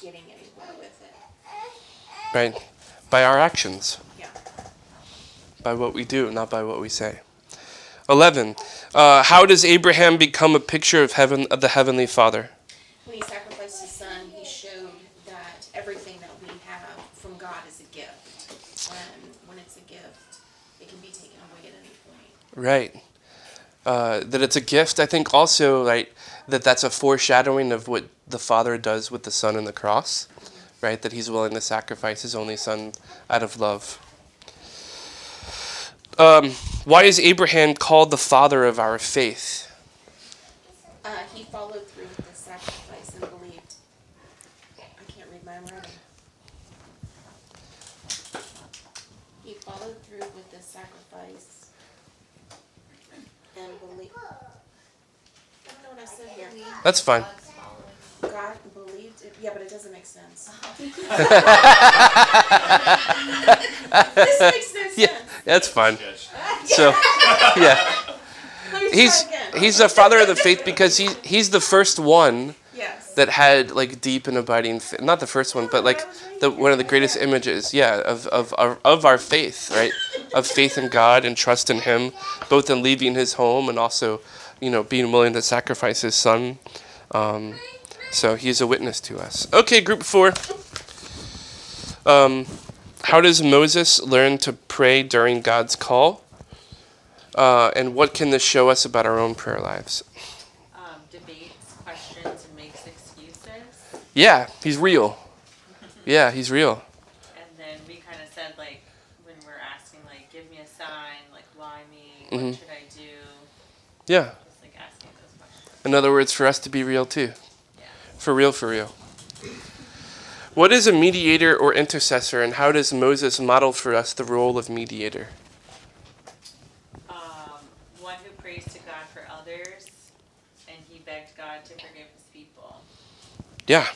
C: getting anywhere with it.
A: Right, by our actions.
C: Yeah.
A: by what we do, not by what we say. 11. Uh, how does Abraham become a picture of heaven of the heavenly Father?
C: When he sacrificed his son, he showed that everything that we have from God is a gift. And when it's a gift, it can be taken away at any point.
A: Right. Uh, that it's a gift. I think also right that that's a foreshadowing of what the Father does with the Son in the cross. Right, that He's willing to sacrifice His only Son out of love. Um, why is Abraham called the father of our faith?
C: Uh, he followed through with the sacrifice and believed. I can't read my writing. He followed through with the sacrifice and believed. I don't know what I said here.
A: That's fine.
C: God believed it. Yeah, but it sense. this makes no sense.
A: Yeah, that's fine. So, yeah.
C: Let me try
A: he's he's the father of the faith because he he's the first one
C: yes.
A: that had like deep and abiding fa- not the first one but like the one of the greatest images yeah of of our, of our faith right of faith in God and trust in him both in leaving his home and also you know being willing to sacrifice his son um, so he's a witness to us okay group 4 um, how does Moses learn to pray during God's call uh, and what can this show us about our own prayer lives
B: Um, debates, questions, and makes excuses.
A: Yeah, he's real. Yeah, he's real.
B: And then we kind of said, like, when we're asking, like, give me a sign, like, why me?
A: Mhm.
B: Should I do?
A: Yeah.
B: Just, like, asking those questions.
A: In other words, for us to be real too. For real, for real. What is a mediator or intercessor, and how does Moses model for us the role of mediator?
B: Um, one who prays to God for others, and he begged God to forgive his people.
A: Yeah.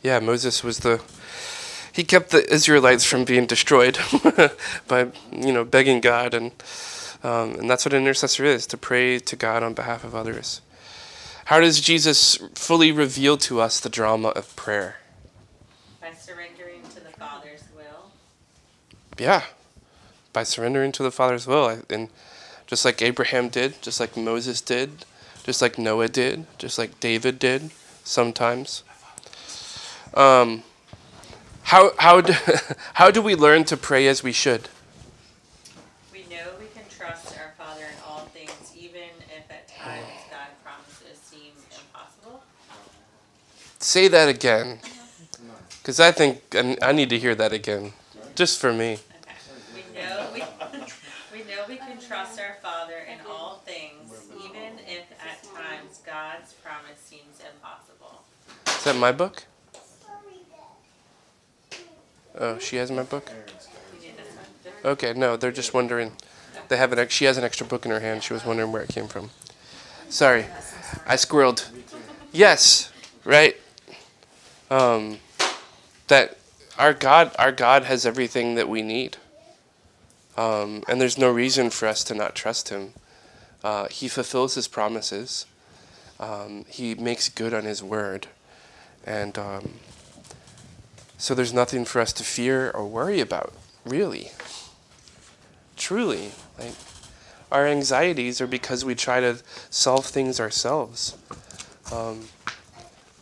A: Yeah, Moses was the. He kept the Israelites from being destroyed by, you know, begging God, and um, and that's what an intercessor is to pray to God on behalf of others. How does Jesus fully reveal to us the drama of prayer?
B: By surrendering to the Father's will.
A: Yeah, by surrendering to the Father's will, and just like Abraham did, just like Moses did, just like Noah did, just like David did, sometimes. Um, how how do, how do we learn to pray as we should?
B: We know we can trust our Father in all things, even if at times God promises seem impossible.
A: Say that again. Because I think I need to hear that again, just for me.
B: We know we, we know we can trust our Father in all things, even if at times God's promise seems impossible.
A: Is that my book? Oh, she has my book.
B: You need this one?
A: Okay, no, they're just wondering. They have an. ex- She has an extra book in her hand. She was wondering where it came from. Sorry, I squirreled. Yes, right. Um, that our God, our God has everything that we need. Um, and there's no reason for us to not trust Him. Uh, he fulfills His promises. Um, he makes good on His word, and um, so there's nothing for us to fear or worry about, really truly like our anxieties are because we try to solve things ourselves um,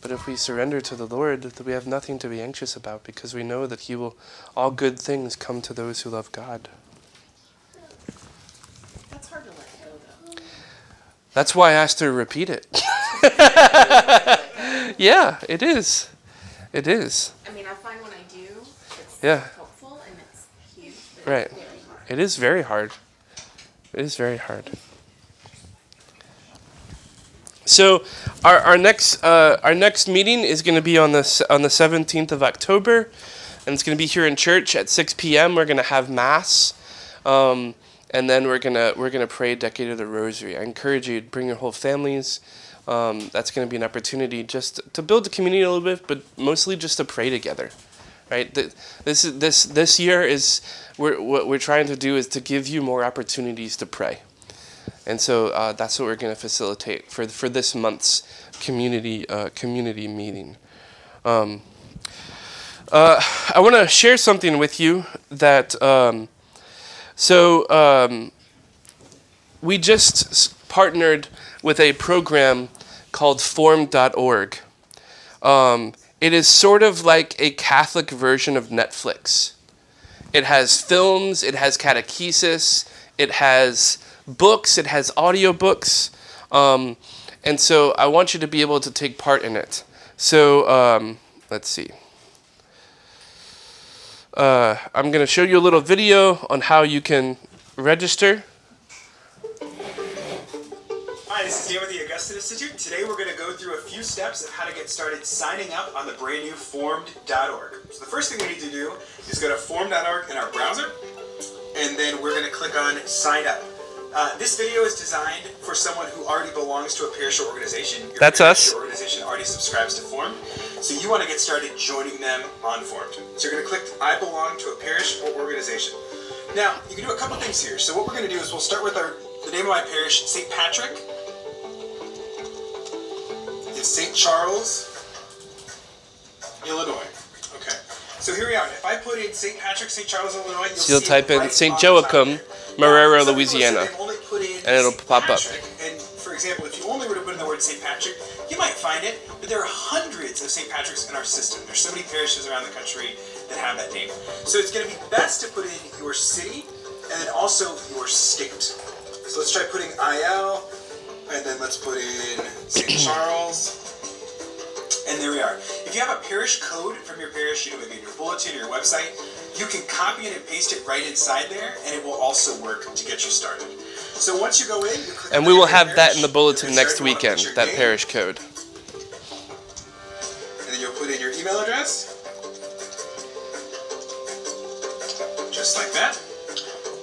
A: but if we surrender to the lord that we have nothing to be anxious about because we know that he will all good things come to those who love god
C: That's hard to let go though.
A: that's why i asked her to repeat it yeah it is it is
C: I mean, I find when I do, it's
A: Yeah.
C: helpful and it's huge, but
A: Right.
C: it's very hard.
A: It is very hard. It is very hard. So, our, our next uh, our next meeting is going to be on the on the seventeenth of October, and it's going to be here in church at six p.m. We're going to have mass, um, and then we're gonna we're gonna pray Decade of the Rosary. I encourage you to bring your whole families. Um, that's going to be an opportunity just to build the community a little bit, but mostly just to pray together right? Th- This this this year is we're, what we're trying to do is to give you more opportunities to pray, and so uh, that's what we're going to facilitate for for this month's community uh, community meeting. Um, uh, I want to share something with you that um, so um, we just s- partnered with a program called Formed.org. Um, it is sort of like a Catholic version of Netflix. It has films, it has catechesis, it has books, it has audiobooks. Um, and so I want you to be able to take part in it. So um, let's see. Uh, I'm going to show you a little video on how you can register.
H: Hi, this is Dan with the Augustine Institute. Today we're going to go through a few steps of how to get started signing up on the brand new formed.org. So the first thing we need to do is go to formed.org in our browser, and then we're going to click on sign up. Uh, this video is designed for someone who already belongs to a parish or organization. Your
A: That's us.
H: or organization already subscribes to Formed, so you want to get started joining them on Formed. So you're going to click I belong to a parish or organization. Now, you can do a couple things here. So what we're going to do is we'll start with our the name of my parish, St. Patrick. It's St. Charles, Illinois. Okay. So here we are. If I put in St. Patrick, St. Charles, Illinois, you'll
A: So you'll
H: see
A: type in
H: right
A: St.
H: on the top
A: Joachim,
H: there.
A: Marrero, Louisiana.
H: say they've only put
A: And it'll pop up.
H: And for example, if you only were to put in the word St. Patrick, you might find it, but there are hundreds of St. Patricks in our system. There's so many parishes around the country that have that name. So it's going to be best to put in your city and then also your state. So let's try putting IL, and then let's put in St. Charles. And there we are. If you have a parish code from your parish, you know, maybe in your bulletin or your website, you can copy it and paste it right inside there, and it will also work to get you started. So once you go in, you click
A: And we will have that in the bulletin next
H: started, you wanna put
A: weekend, that
H: name,
A: parish code.
H: And then you'll put in your email address. Just like that.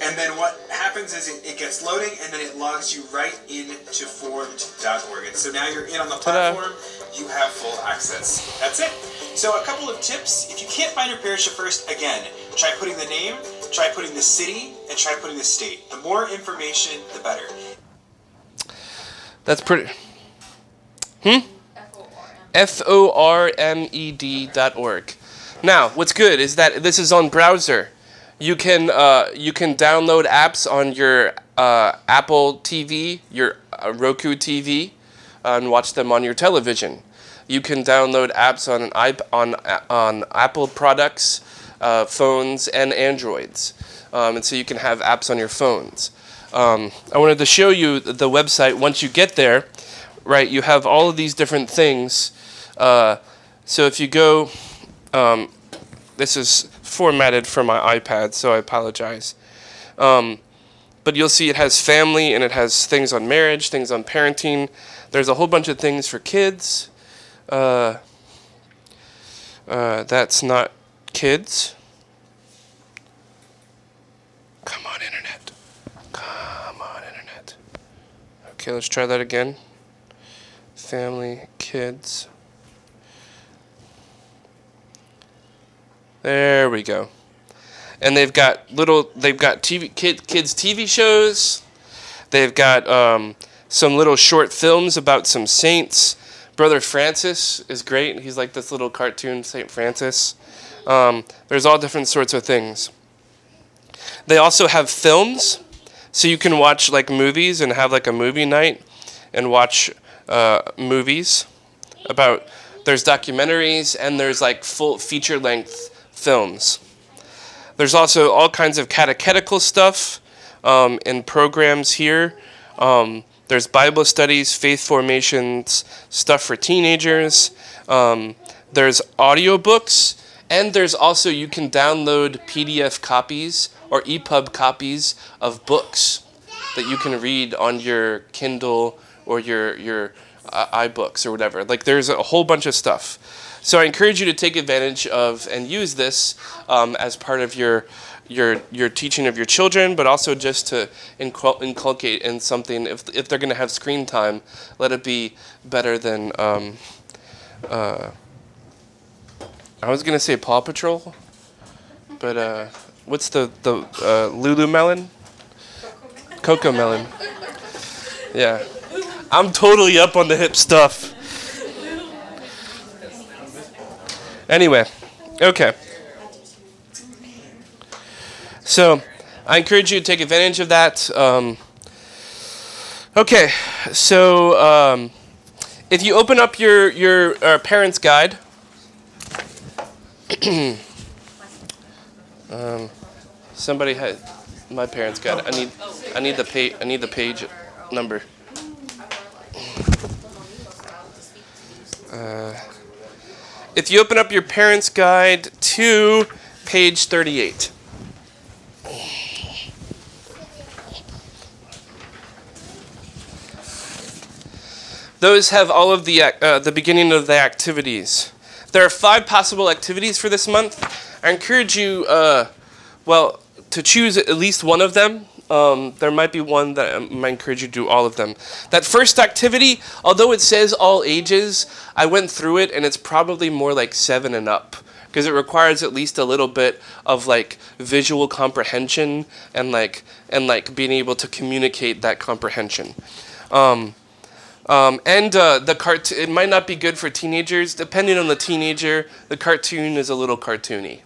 H: And then what happens is it, it gets loading and then it logs you right into formed.org. And so now you're in on the platform, you have full access. That's it. So a couple of tips. If you can't find your parish at first, again, try putting the name, try putting the city, and try putting the state. The more information, the better.
A: That's pretty.
E: F-O-R-M.
A: F O R M E D dot org. Now, what's good is that this is on browser. You can uh, you can download apps on your uh, Apple TV, your uh, Roku TV, and watch them on your television. You can download apps on iP- on on Apple products, uh, phones, and Androids, um, and so you can have apps on your phones. Um, I wanted to show you the website. Once you get there, right, you have all of these different things. Uh, so if you go Um, this is formatted for my iPad, so I apologize. Um, but you'll see it has family and it has things on marriage, things on parenting. There's a whole bunch of things for kids. Uh, uh, that's not kids. Come on, internet. Come on, internet. Okay, let's try that again. Family, kids. There we go. And they've got little, they've got TV kid, kids TV shows. They've got um, some little short films about some saints. Brother Francis is great. He's like this little cartoon Saint Francis. Um, there's all different sorts of things. They also have films, so you can watch like movies and have like a movie night and watch uh, movies about. There's documentaries and there's like full feature length films. There's also all kinds of catechetical stuff um, and programs here. Um, there's Bible studies, faith formations, stuff for teenagers. Um, there's audiobooks, and there's also you can download PDF copies or EPUB copies of books that you can read on your Kindle or your your uh, iBooks or whatever. Like there's a whole bunch of stuff. So I encourage you to take advantage of and use this um, as part of your your your teaching of your children, but also just to incul- inculcate in something. If if they're going to have screen time, let it be better than. Um, uh, I was going to say Paw Patrol, but uh, what's the the uh, Lulu Melon? Cocomelon. Yeah, I'm totally up on the hip stuff. Anyway, okay. So, I encourage you to take advantage of that. Um, okay, so um, if you open up your your uh, parents' guide, um, somebody had my parents' guide. I need I need the page I need the page number. Uh, if you open up your parents' guide to page 38. Those have all of the uh, the beginning of the activities. There are five possible activities for this month. I encourage you, uh, well, to choose at least one of them. Um, there might be one that I might encourage you to do all of them. That first activity, although it says all ages, I went through it and it's probably more like seven and up because it requires at least a little bit of like visual comprehension and like and like being able to communicate that comprehension. Um, um, and uh, the cart it might not be good for teenagers. Depending on the teenager, the cartoon is a little cartoony.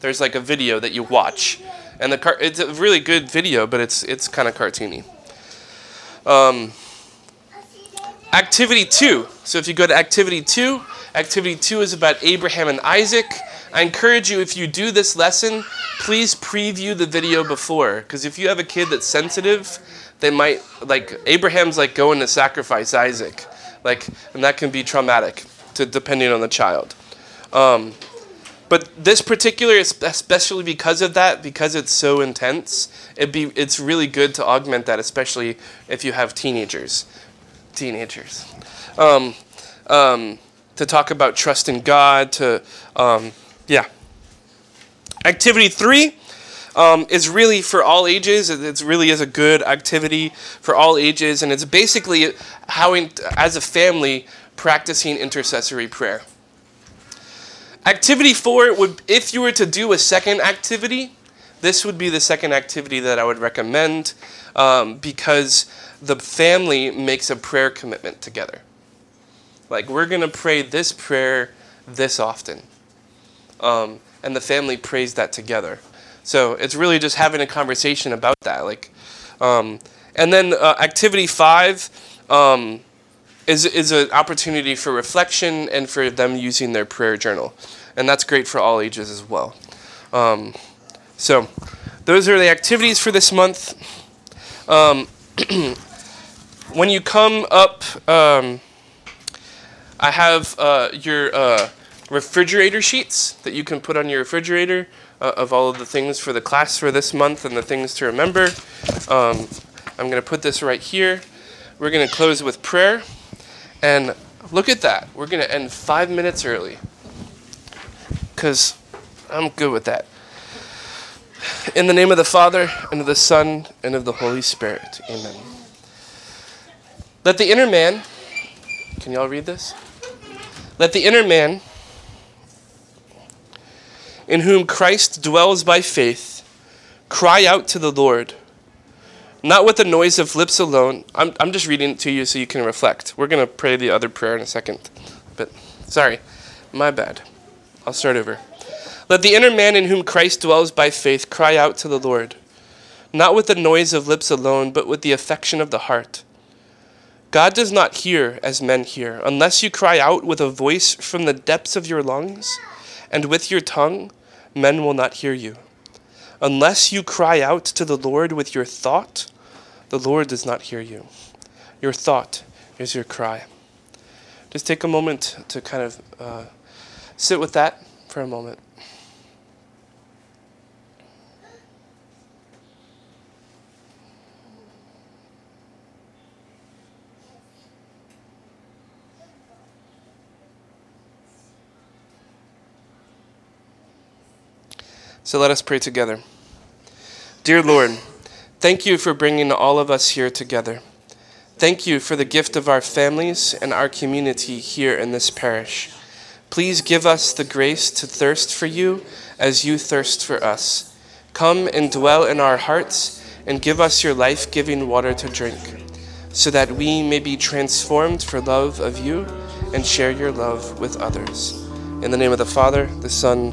A: There's like a video that you watch, and the car- it's a really good video, but it's it's kind of cartoony. Um, activity two. So if you go to activity two, activity two is about Abraham and Isaac. I encourage you if you do this lesson, please preview the video before, because if you have a kid that's sensitive, they might like Abraham's like going to sacrifice Isaac, like, and that can be traumatic to depending on the child. Um, but this particular, especially because of that, because it's so intense, it be it's really good to augment that, especially if you have teenagers, teenagers, um, um, to talk about trust in God. To um, yeah. Activity three um, is really for all ages. It really is a good activity for all ages, and it's basically how, in, as a family, practicing intercessory prayer. Activity four would, if you were to do a second activity, this would be the second activity that I would recommend um, because the family makes a prayer commitment together. Like, we're going to pray this prayer this often. Um, and the family prays that together. So it's really just having a conversation about that. Like, um, and then uh, activity five um, is is an opportunity for reflection and for them using their prayer journal, and that's great for all ages as well. Um, so those are the activities for this month. Um, when you come up, um, I have uh, your uh, refrigerator sheets that you can put on your refrigerator uh, of all of the things for the class for this month and the things to remember. Um, I'm going to put this right here. We're going to close with prayer. And look at that. We're going to end five minutes early. Because I'm good with that. In the name of the Father, and of the Son, and of the Holy Spirit. Amen. Let the inner man, can y'all read this? Let the inner man, in whom Christ dwells by faith, cry out to the Lord, not with the noise of lips alone. I'm, I'm just reading it to you so you can reflect. We're going to pray the other prayer in a second. But sorry, my bad. I'll start over. Let the inner man in whom Christ dwells by faith cry out to the Lord, not with the noise of lips alone, but with the affection of the heart. God does not hear as men hear, unless you cry out with a voice from the depths of your lungs, and with your tongue, men will not hear you. Unless you cry out to the Lord with your thought, the Lord does not hear you. Your thought is your cry. Just take a moment to kind of uh, sit with that for a moment. So let us pray together. Dear Lord, thank you for bringing all of us here together. Thank you for the gift of our families and our community here in this parish. Please give us the grace to thirst for you as you thirst for us. Come and dwell in our hearts and give us your life giving water to drink, so that we may be transformed for love of you and share your love with others. In the name of the Father, the Son,